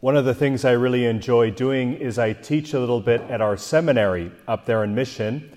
One of the things I really enjoy doing is I teach a little bit at our seminary up there in Mission.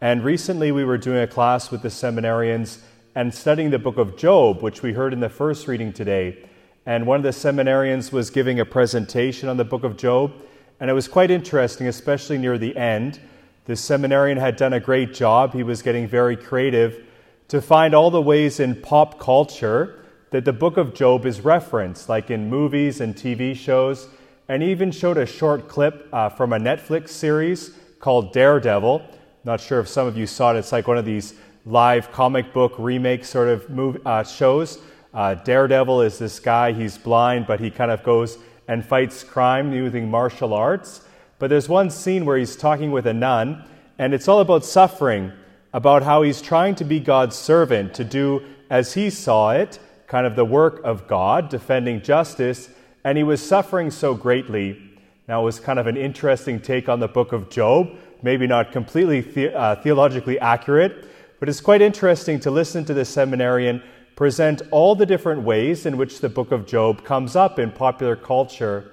And recently we were doing a class with the seminarians and studying the book of Job, which we heard in the first reading today. And one of the seminarians was giving a presentation on the book of Job. And it was quite interesting, especially near the end. The seminarian had done a great job. He was getting very creative to find all the ways in pop culture that the book of Job is referenced, like in movies and TV shows, and even showed a short clip uh, from a Netflix series called Daredevil. Not sure if some of you saw it. It's like one of these live comic book remake sort of movie, uh, shows. Uh, Daredevil is this guy, he's blind, but he kind of goes and fights crime using martial arts. But there's one scene where he's talking with a nun, and it's all about suffering, about how he's trying to be God's servant, to do as he saw it, kind of the work of God, defending justice, and he was suffering so greatly. Now, it was kind of an interesting take on the book of Job, maybe not completely the, uh, theologically accurate, but it's quite interesting to listen to the seminarian present all the different ways in which the book of Job comes up in popular culture.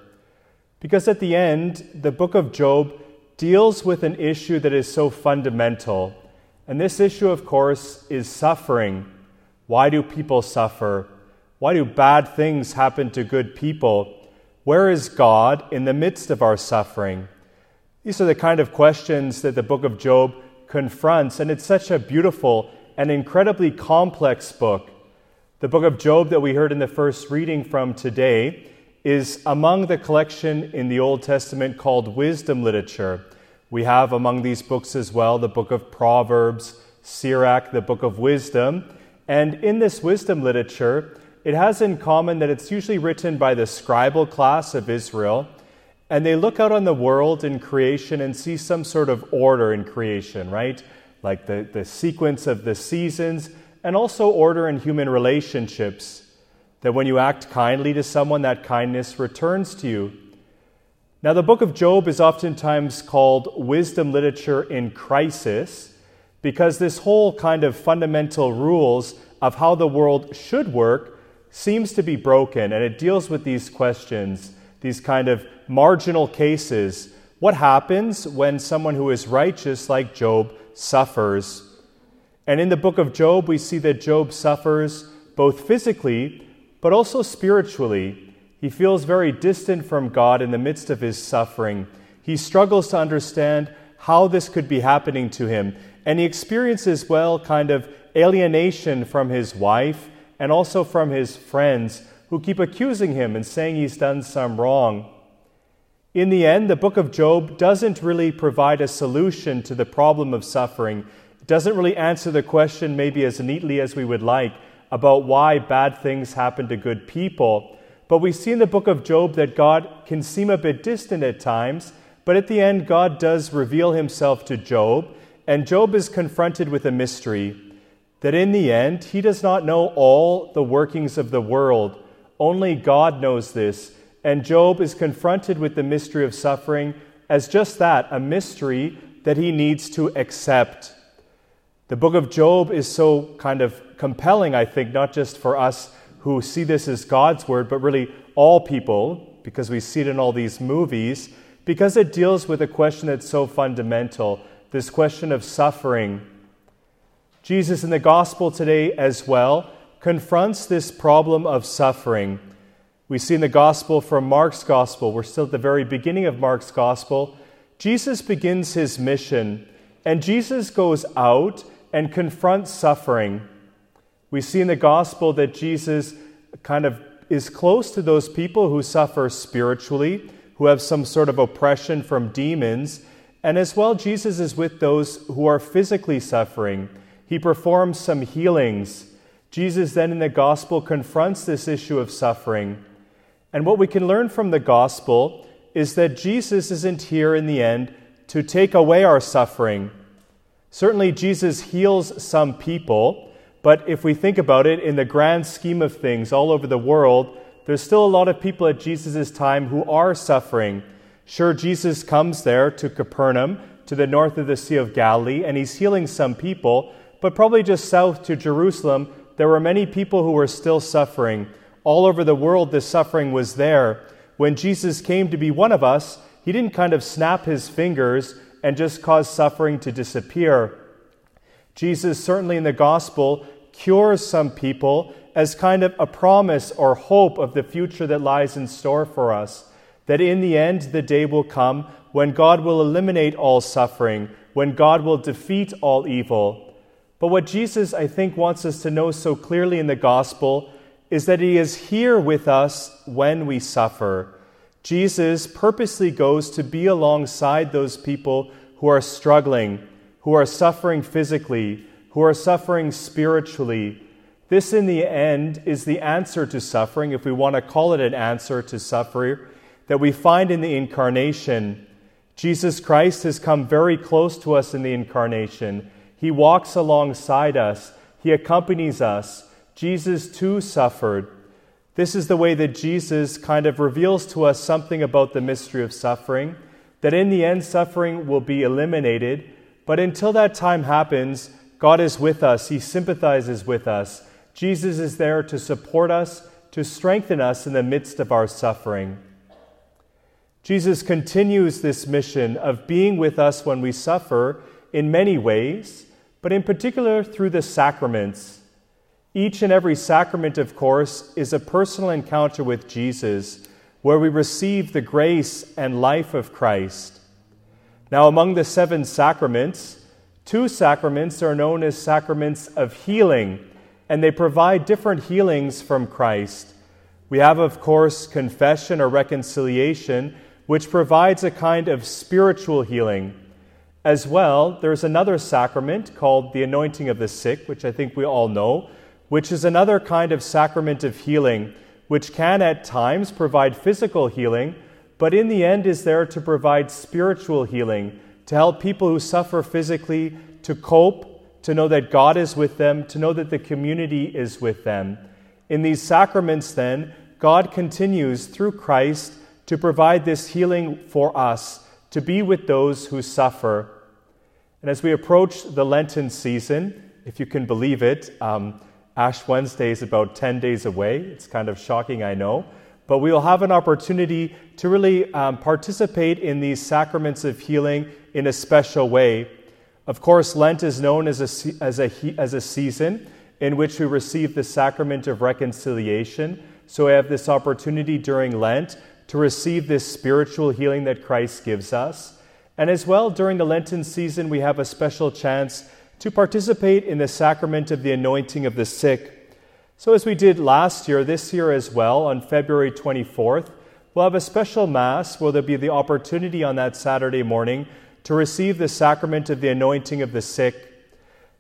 Because at the end, the book of Job deals with an issue that is so fundamental. And this issue, of course, is suffering. Why do people suffer? Why do bad things happen to good people? Where is God in the midst of our suffering? These are the kind of questions that the book of Job confronts, and it's such a beautiful and incredibly complex book. The book of Job that we heard in the first reading from today is among the collection in the Old Testament called wisdom literature. We have among these books as well the book of Proverbs, Sirach, the book of wisdom. And in this wisdom literature, it has in common that it's usually written by the scribal class of Israel, and they look out on the world and creation and see some sort of order in creation, right? Like the, the sequence of the seasons, and also order in human relationships. That when you act kindly to someone, that kindness returns to you. Now, the book of Job is oftentimes called wisdom literature in crisis because this whole kind of fundamental rules of how the world should work seems to be broken, and it deals with these questions, these kind of marginal cases. What happens when someone who is righteous, like Job, suffers? And in the book of Job, we see that Job suffers both physically but also spiritually. He feels very distant from God in the midst of his suffering. He struggles to understand how this could be happening to him. And he experiences, well, kind of alienation from his wife and also from his friends who keep accusing him and saying he's done some wrong. In the end, the book of Job doesn't really provide a solution to the problem of suffering. It doesn't really answer the question, maybe as neatly as we would like, about why bad things happen to good people. But we see in the book of Job that God can seem a bit distant at times, but at the end, God does reveal himself to Job and Job is confronted with a mystery that in the end, he does not know all the workings of the world. Only God knows this. And Job is confronted with the mystery of suffering as just that a mystery that he needs to accept. The book of Job is so kind of compelling, I think, not just for us who see this as God's word, but really all people, because we see it in all these movies, because it deals with a question that's so fundamental this question of suffering. Jesus in the gospel today as well confronts this problem of suffering. We see in the gospel from Mark's gospel, we're still at the very beginning of Mark's gospel, Jesus begins his mission, and Jesus goes out and confronts suffering. We see in the gospel that Jesus kind of is close to those people who suffer spiritually, who have some sort of oppression from demons, and as well, Jesus is with those who are physically suffering. He performs some healings. Jesus then in the gospel confronts this issue of suffering. And what we can learn from the gospel is that Jesus isn't here in the end to take away our suffering. Certainly, Jesus heals some people, but if we think about it in the grand scheme of things all over the world, there's still a lot of people at Jesus' time who are suffering. Sure, Jesus comes there to Capernaum, to the north of the Sea of Galilee, and he's healing some people, but probably just south to Jerusalem, there were many people who were still suffering. All over the world, this suffering was there. when Jesus came to be one of us, he didn't kind of snap his fingers and just cause suffering to disappear. Jesus, certainly in the gospel, cures some people as kind of a promise or hope of the future that lies in store for us. That in the end, the day will come when God will eliminate all suffering, when God will defeat all evil. But what Jesus, I think, wants us to know so clearly in the gospel is that He is here with us when we suffer. Jesus purposely goes to be alongside those people who are struggling, who are suffering physically, who are suffering spiritually. This, in the end, is the answer to suffering, if we want to call it an answer to suffering, that we find in the incarnation. Jesus Christ has come very close to us in the incarnation. He walks alongside us, He accompanies us. Jesus too suffered. This is the way that Jesus kind of reveals to us something about the mystery of suffering, that in the end, suffering will be eliminated. But until that time happens, God is with us, He sympathizes with us. Jesus is there to support us, to strengthen us in the midst of our suffering. Jesus continues this mission of being with us when we suffer in many ways, but in particular through the sacraments. Each and every sacrament, of course, is a personal encounter with Jesus where we receive the grace and life of Christ. Now, among the seven sacraments, Two sacraments are known as sacraments of healing, and they provide different healings from Christ. We have, of course, confession or reconciliation, which provides a kind of spiritual healing. As well, there's another sacrament called the anointing of the sick, which I think we all know, which is another kind of sacrament of healing, which can at times provide physical healing, but in the end is there to provide spiritual healing to help people who suffer physically to cope, to know that God is with them, to know that the community is with them. In these sacraments, then, God continues through Christ to provide this healing for us, to be with those who suffer. And as we approach the Lenten season, if you can believe it, um, Ash Wednesday is about 10 days away. It's kind of shocking, I know but we will have an opportunity to really um, participate in these sacraments of healing in a special way. Of course, Lent is known as a, as a, as a season in which we receive the sacrament of reconciliation. So we have this opportunity during Lent to receive this spiritual healing that Christ gives us. And as well, during the Lenten season, we have a special chance to participate in the sacrament of the anointing of the sick. So, as we did last year, this year as well, on February 24th, we'll have a special Mass where there'll be the opportunity on that Saturday morning to receive the sacrament of the anointing of the sick.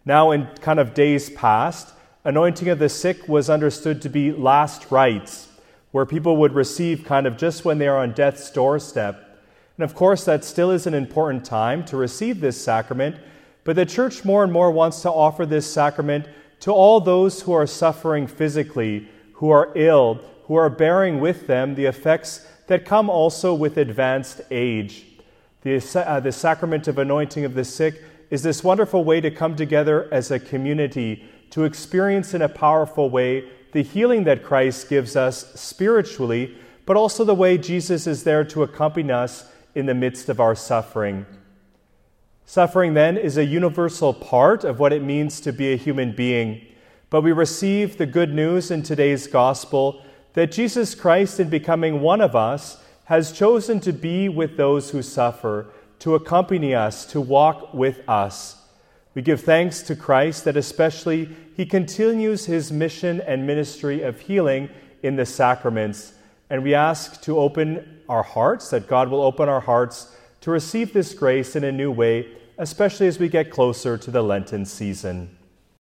Now, in kind of days past, anointing of the sick was understood to be last rites, where people would receive kind of just when they are on death's doorstep. And of course, that still is an important time to receive this sacrament, but the church more and more wants to offer this sacrament to all those who are suffering physically, who are ill, who are bearing with them the effects that come also with advanced age. The, uh, the sacrament of anointing of the sick is this wonderful way to come together as a community to experience in a powerful way the healing that Christ gives us spiritually, but also the way Jesus is there to accompany us in the midst of our suffering. Suffering, then, is a universal part of what it means to be a human being. But we receive the good news in today's gospel that Jesus Christ, in becoming one of us, has chosen to be with those who suffer, to accompany us, to walk with us. We give thanks to Christ that especially he continues his mission and ministry of healing in the sacraments. And we ask to open our hearts, that God will open our hearts to receive this grace in a new way, especially as we get closer to the Lenten season.